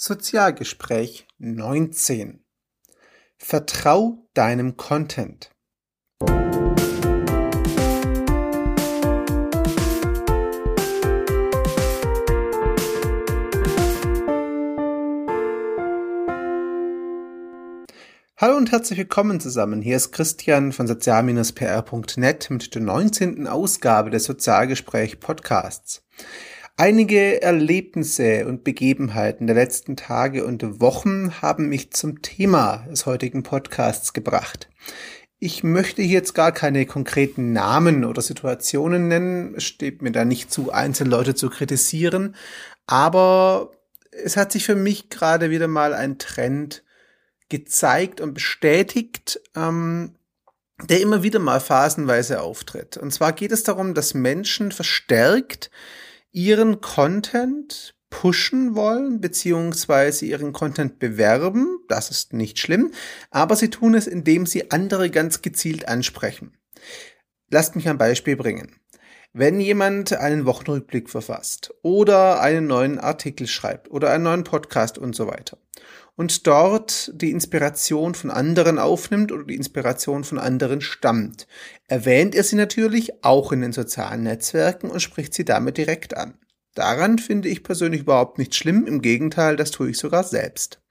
Sozialgespräch 19. Vertrau deinem Content. Hallo und herzlich willkommen zusammen. Hier ist Christian von sozial-pr.net mit der 19. Ausgabe des Sozialgespräch Podcasts. Einige Erlebnisse und Begebenheiten der letzten Tage und Wochen haben mich zum Thema des heutigen Podcasts gebracht. Ich möchte jetzt gar keine konkreten Namen oder Situationen nennen. Es steht mir da nicht zu, einzelne Leute zu kritisieren. Aber es hat sich für mich gerade wieder mal ein Trend gezeigt und bestätigt, ähm, der immer wieder mal phasenweise auftritt. Und zwar geht es darum, dass Menschen verstärkt ihren Content pushen wollen, beziehungsweise ihren Content bewerben. Das ist nicht schlimm. Aber sie tun es, indem sie andere ganz gezielt ansprechen. Lasst mich ein Beispiel bringen. Wenn jemand einen Wochenrückblick verfasst oder einen neuen Artikel schreibt oder einen neuen Podcast und so weiter und dort die Inspiration von anderen aufnimmt oder die Inspiration von anderen stammt, erwähnt er sie natürlich auch in den sozialen Netzwerken und spricht sie damit direkt an. Daran finde ich persönlich überhaupt nicht schlimm, im Gegenteil, das tue ich sogar selbst.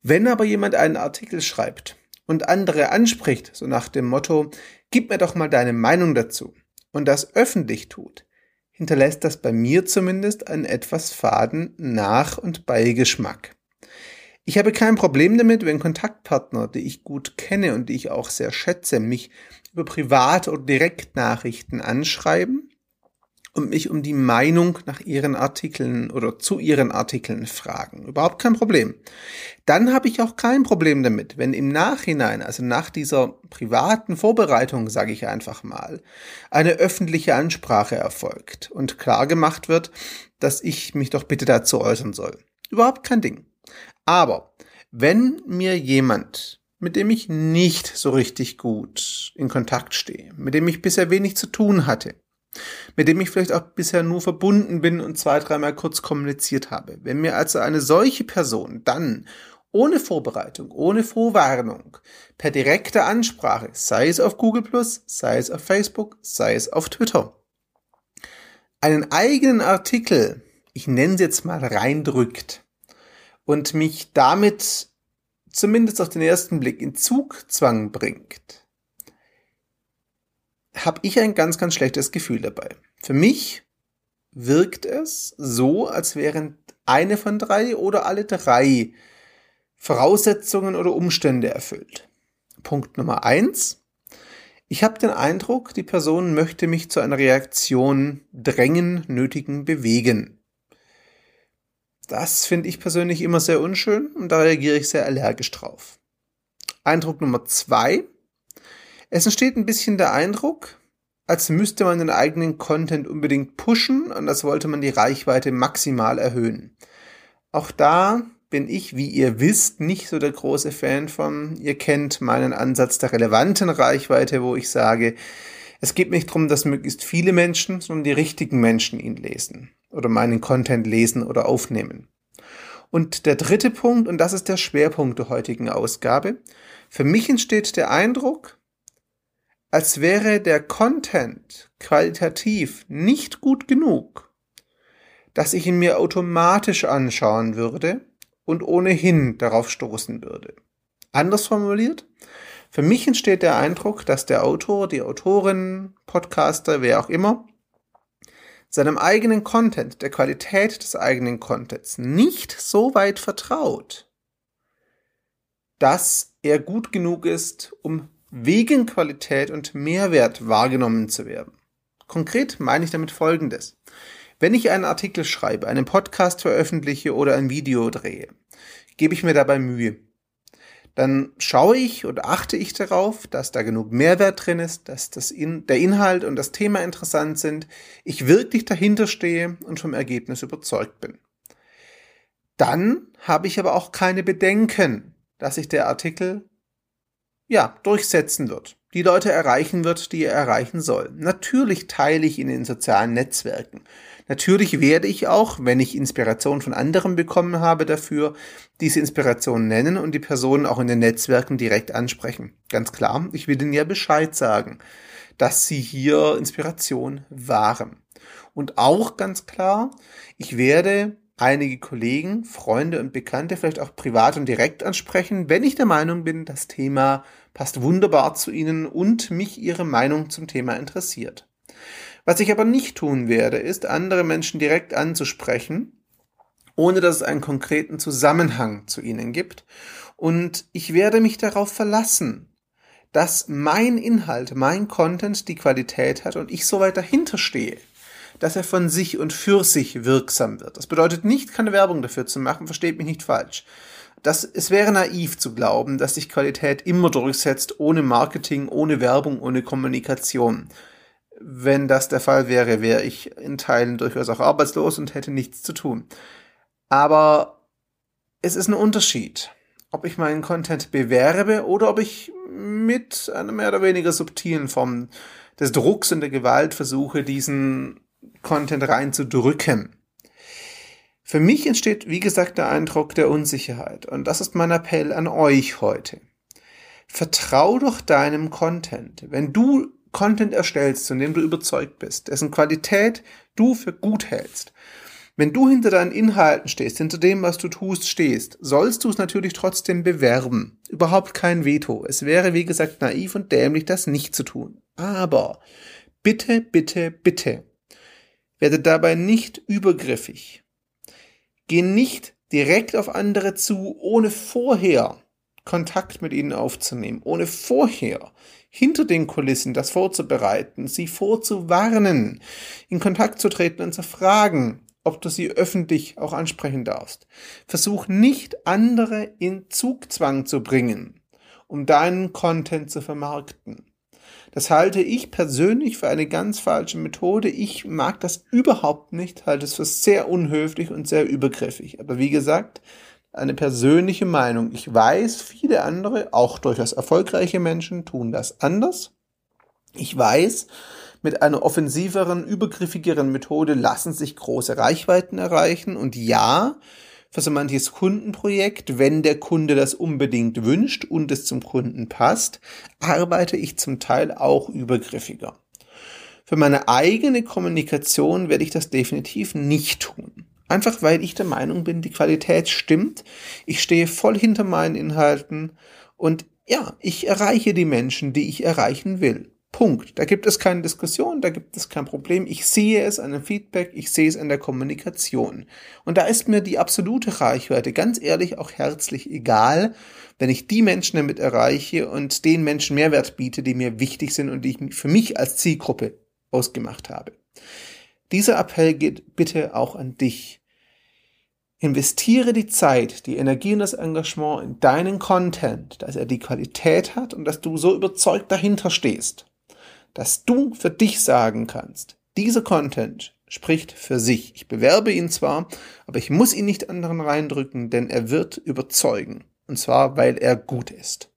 Wenn aber jemand einen Artikel schreibt und andere anspricht, so nach dem Motto, gib mir doch mal deine Meinung dazu, und das öffentlich tut, hinterlässt das bei mir zumindest einen etwas faden Nach- und Beigeschmack. Ich habe kein Problem damit, wenn Kontaktpartner, die ich gut kenne und die ich auch sehr schätze, mich über Privat- oder Direktnachrichten anschreiben und mich um die Meinung nach ihren Artikeln oder zu ihren Artikeln fragen. Überhaupt kein Problem. Dann habe ich auch kein Problem damit, wenn im Nachhinein, also nach dieser privaten Vorbereitung, sage ich einfach mal, eine öffentliche Ansprache erfolgt und klar gemacht wird, dass ich mich doch bitte dazu äußern soll. Überhaupt kein Ding. Aber wenn mir jemand mit dem ich nicht so richtig gut in Kontakt stehe, mit dem ich bisher wenig zu tun hatte, mit dem ich vielleicht auch bisher nur verbunden bin und zwei, dreimal kurz kommuniziert habe. Wenn mir also eine solche Person dann ohne Vorbereitung, ohne Vorwarnung, per direkte Ansprache, sei es auf Google sei es auf Facebook, sei es auf Twitter, einen eigenen Artikel, ich nenne es jetzt mal reindrückt und mich damit zumindest auf den ersten Blick in Zugzwang bringt, habe ich ein ganz, ganz schlechtes Gefühl dabei. Für mich wirkt es so, als wären eine von drei oder alle drei Voraussetzungen oder Umstände erfüllt. Punkt Nummer eins. Ich habe den Eindruck, die Person möchte mich zu einer Reaktion drängen, nötigen, bewegen. Das finde ich persönlich immer sehr unschön und da reagiere ich sehr allergisch drauf. Eindruck Nummer zwei. Es entsteht ein bisschen der Eindruck, als müsste man den eigenen Content unbedingt pushen und als wollte man die Reichweite maximal erhöhen. Auch da bin ich, wie ihr wisst, nicht so der große Fan von. Ihr kennt meinen Ansatz der relevanten Reichweite, wo ich sage, es geht nicht darum, dass möglichst viele Menschen, sondern die richtigen Menschen ihn lesen oder meinen Content lesen oder aufnehmen. Und der dritte Punkt, und das ist der Schwerpunkt der heutigen Ausgabe, für mich entsteht der Eindruck, als wäre der Content qualitativ nicht gut genug, dass ich ihn mir automatisch anschauen würde und ohnehin darauf stoßen würde. Anders formuliert, für mich entsteht der Eindruck, dass der Autor, die Autorin, Podcaster, wer auch immer, seinem eigenen Content, der Qualität des eigenen Contents nicht so weit vertraut, dass er gut genug ist, um wegen Qualität und Mehrwert wahrgenommen zu werden. Konkret meine ich damit Folgendes. Wenn ich einen Artikel schreibe, einen Podcast veröffentliche oder ein Video drehe, gebe ich mir dabei Mühe. Dann schaue ich und achte ich darauf, dass da genug Mehrwert drin ist, dass das in, der Inhalt und das Thema interessant sind, ich wirklich dahinter stehe und vom Ergebnis überzeugt bin. Dann habe ich aber auch keine Bedenken, dass sich der Artikel ja, durchsetzen wird, die Leute erreichen wird, die er erreichen soll. Natürlich teile ich ihn in sozialen Netzwerken. Natürlich werde ich auch, wenn ich Inspiration von anderen bekommen habe dafür, diese Inspiration nennen und die Personen auch in den Netzwerken direkt ansprechen. Ganz klar, ich will ihnen ja Bescheid sagen, dass sie hier Inspiration waren. Und auch ganz klar, ich werde einige Kollegen, Freunde und Bekannte vielleicht auch privat und direkt ansprechen, wenn ich der Meinung bin, das Thema passt wunderbar zu ihnen und mich ihre Meinung zum Thema interessiert. Was ich aber nicht tun werde, ist, andere Menschen direkt anzusprechen, ohne dass es einen konkreten Zusammenhang zu ihnen gibt. Und ich werde mich darauf verlassen, dass mein Inhalt, mein Content die Qualität hat und ich so weit dahinter stehe dass er von sich und für sich wirksam wird. Das bedeutet nicht, keine Werbung dafür zu machen, versteht mich nicht falsch. Das, es wäre naiv zu glauben, dass sich Qualität immer durchsetzt, ohne Marketing, ohne Werbung, ohne Kommunikation. Wenn das der Fall wäre, wäre ich in Teilen durchaus auch arbeitslos und hätte nichts zu tun. Aber es ist ein Unterschied, ob ich meinen Content bewerbe oder ob ich mit einer mehr oder weniger subtilen Form des Drucks und der Gewalt versuche, diesen Content reinzudrücken. Für mich entsteht, wie gesagt, der Eindruck der Unsicherheit. Und das ist mein Appell an euch heute. Vertrau doch deinem Content. Wenn du Content erstellst, von dem du überzeugt bist, dessen Qualität du für gut hältst, wenn du hinter deinen Inhalten stehst, hinter dem, was du tust, stehst, sollst du es natürlich trotzdem bewerben. Überhaupt kein Veto. Es wäre, wie gesagt, naiv und dämlich, das nicht zu tun. Aber bitte, bitte, bitte werde dabei nicht übergriffig. Geh nicht direkt auf andere zu, ohne vorher Kontakt mit ihnen aufzunehmen, ohne vorher hinter den Kulissen das vorzubereiten, sie vorzuwarnen, in Kontakt zu treten und zu fragen, ob du sie öffentlich auch ansprechen darfst. Versuch nicht andere in Zugzwang zu bringen, um deinen Content zu vermarkten. Das halte ich persönlich für eine ganz falsche Methode. Ich mag das überhaupt nicht, halte es für sehr unhöflich und sehr übergriffig. Aber wie gesagt, eine persönliche Meinung. Ich weiß, viele andere, auch durchaus erfolgreiche Menschen, tun das anders. Ich weiß, mit einer offensiveren, übergriffigeren Methode lassen sich große Reichweiten erreichen. Und ja, für so manches Kundenprojekt, wenn der Kunde das unbedingt wünscht und es zum Kunden passt, arbeite ich zum Teil auch übergriffiger. Für meine eigene Kommunikation werde ich das definitiv nicht tun. Einfach weil ich der Meinung bin, die Qualität stimmt. Ich stehe voll hinter meinen Inhalten und ja, ich erreiche die Menschen, die ich erreichen will. Punkt. Da gibt es keine Diskussion, da gibt es kein Problem. Ich sehe es an dem Feedback, ich sehe es an der Kommunikation. Und da ist mir die absolute Reichweite ganz ehrlich auch herzlich egal, wenn ich die Menschen damit erreiche und den Menschen Mehrwert biete, die mir wichtig sind und die ich für mich als Zielgruppe ausgemacht habe. Dieser Appell geht bitte auch an dich. Investiere die Zeit, die Energie und das Engagement in deinen Content, dass er die Qualität hat und dass du so überzeugt dahinter stehst dass du für dich sagen kannst, dieser Content spricht für sich. Ich bewerbe ihn zwar, aber ich muss ihn nicht anderen reindrücken, denn er wird überzeugen. Und zwar, weil er gut ist.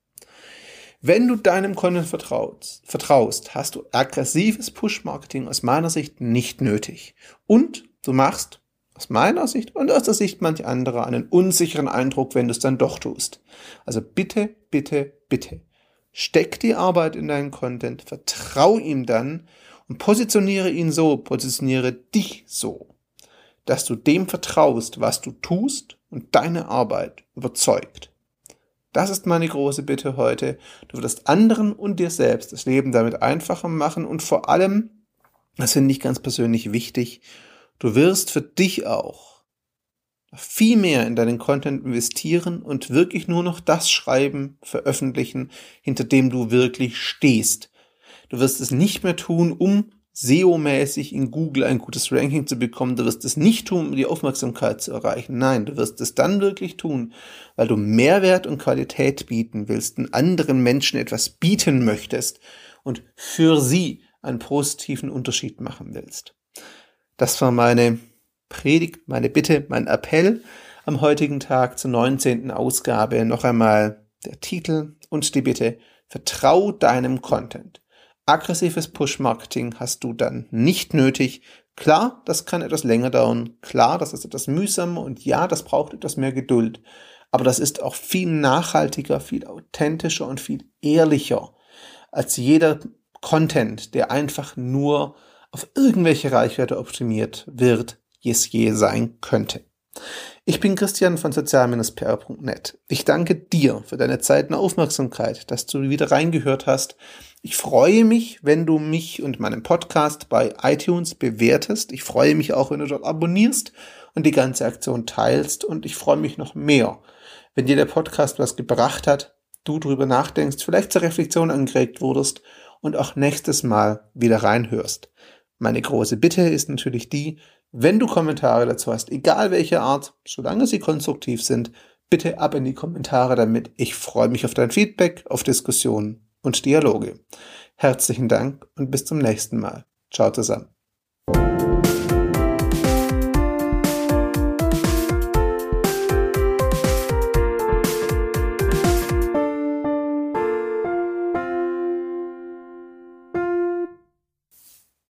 Wenn du deinem Content vertraust, vertraust, hast du aggressives Push-Marketing aus meiner Sicht nicht nötig. Und du machst aus meiner Sicht und aus der Sicht manch anderer einen unsicheren Eindruck, wenn du es dann doch tust. Also bitte, bitte, bitte Steck die Arbeit in deinen Content, vertrau ihm dann und positioniere ihn so, positioniere dich so, dass du dem vertraust, was du tust und deine Arbeit überzeugt. Das ist meine große Bitte heute. Du wirst anderen und dir selbst das Leben damit einfacher machen und vor allem, das finde ich ganz persönlich wichtig, du wirst für dich auch viel mehr in deinen Content investieren und wirklich nur noch das schreiben, veröffentlichen, hinter dem du wirklich stehst. Du wirst es nicht mehr tun, um SEO-mäßig in Google ein gutes Ranking zu bekommen. Du wirst es nicht tun, um die Aufmerksamkeit zu erreichen. Nein, du wirst es dann wirklich tun, weil du Mehrwert und Qualität bieten willst und anderen Menschen etwas bieten möchtest und für sie einen positiven Unterschied machen willst. Das war meine Predigt, meine Bitte, mein Appell am heutigen Tag zur 19. Ausgabe noch einmal der Titel und die Bitte, vertrau deinem Content. Aggressives Push-Marketing hast du dann nicht nötig, Klar, das kann etwas länger dauern. Klar, das ist etwas mühsamer und ja, das braucht etwas mehr Geduld. Aber das ist auch viel nachhaltiger, viel authentischer und viel ehrlicher als jeder Content, der einfach nur auf irgendwelche Reichweite optimiert wird, es je sein könnte. Ich bin Christian von sozial-pr.net. Ich danke dir für deine Zeit und Aufmerksamkeit, dass du wieder reingehört hast. Ich freue mich, wenn du mich und meinen Podcast bei iTunes bewertest. Ich freue mich auch, wenn du dort abonnierst und die ganze Aktion teilst. Und ich freue mich noch mehr, wenn dir der Podcast was gebracht hat, du drüber nachdenkst, vielleicht zur Reflexion angeregt wurdest und auch nächstes Mal wieder reinhörst. Meine große Bitte ist natürlich die, wenn du Kommentare dazu hast, egal welche Art, solange sie konstruktiv sind, bitte ab in die Kommentare damit. Ich freue mich auf dein Feedback, auf Diskussionen und Dialoge. Herzlichen Dank und bis zum nächsten Mal. Ciao zusammen.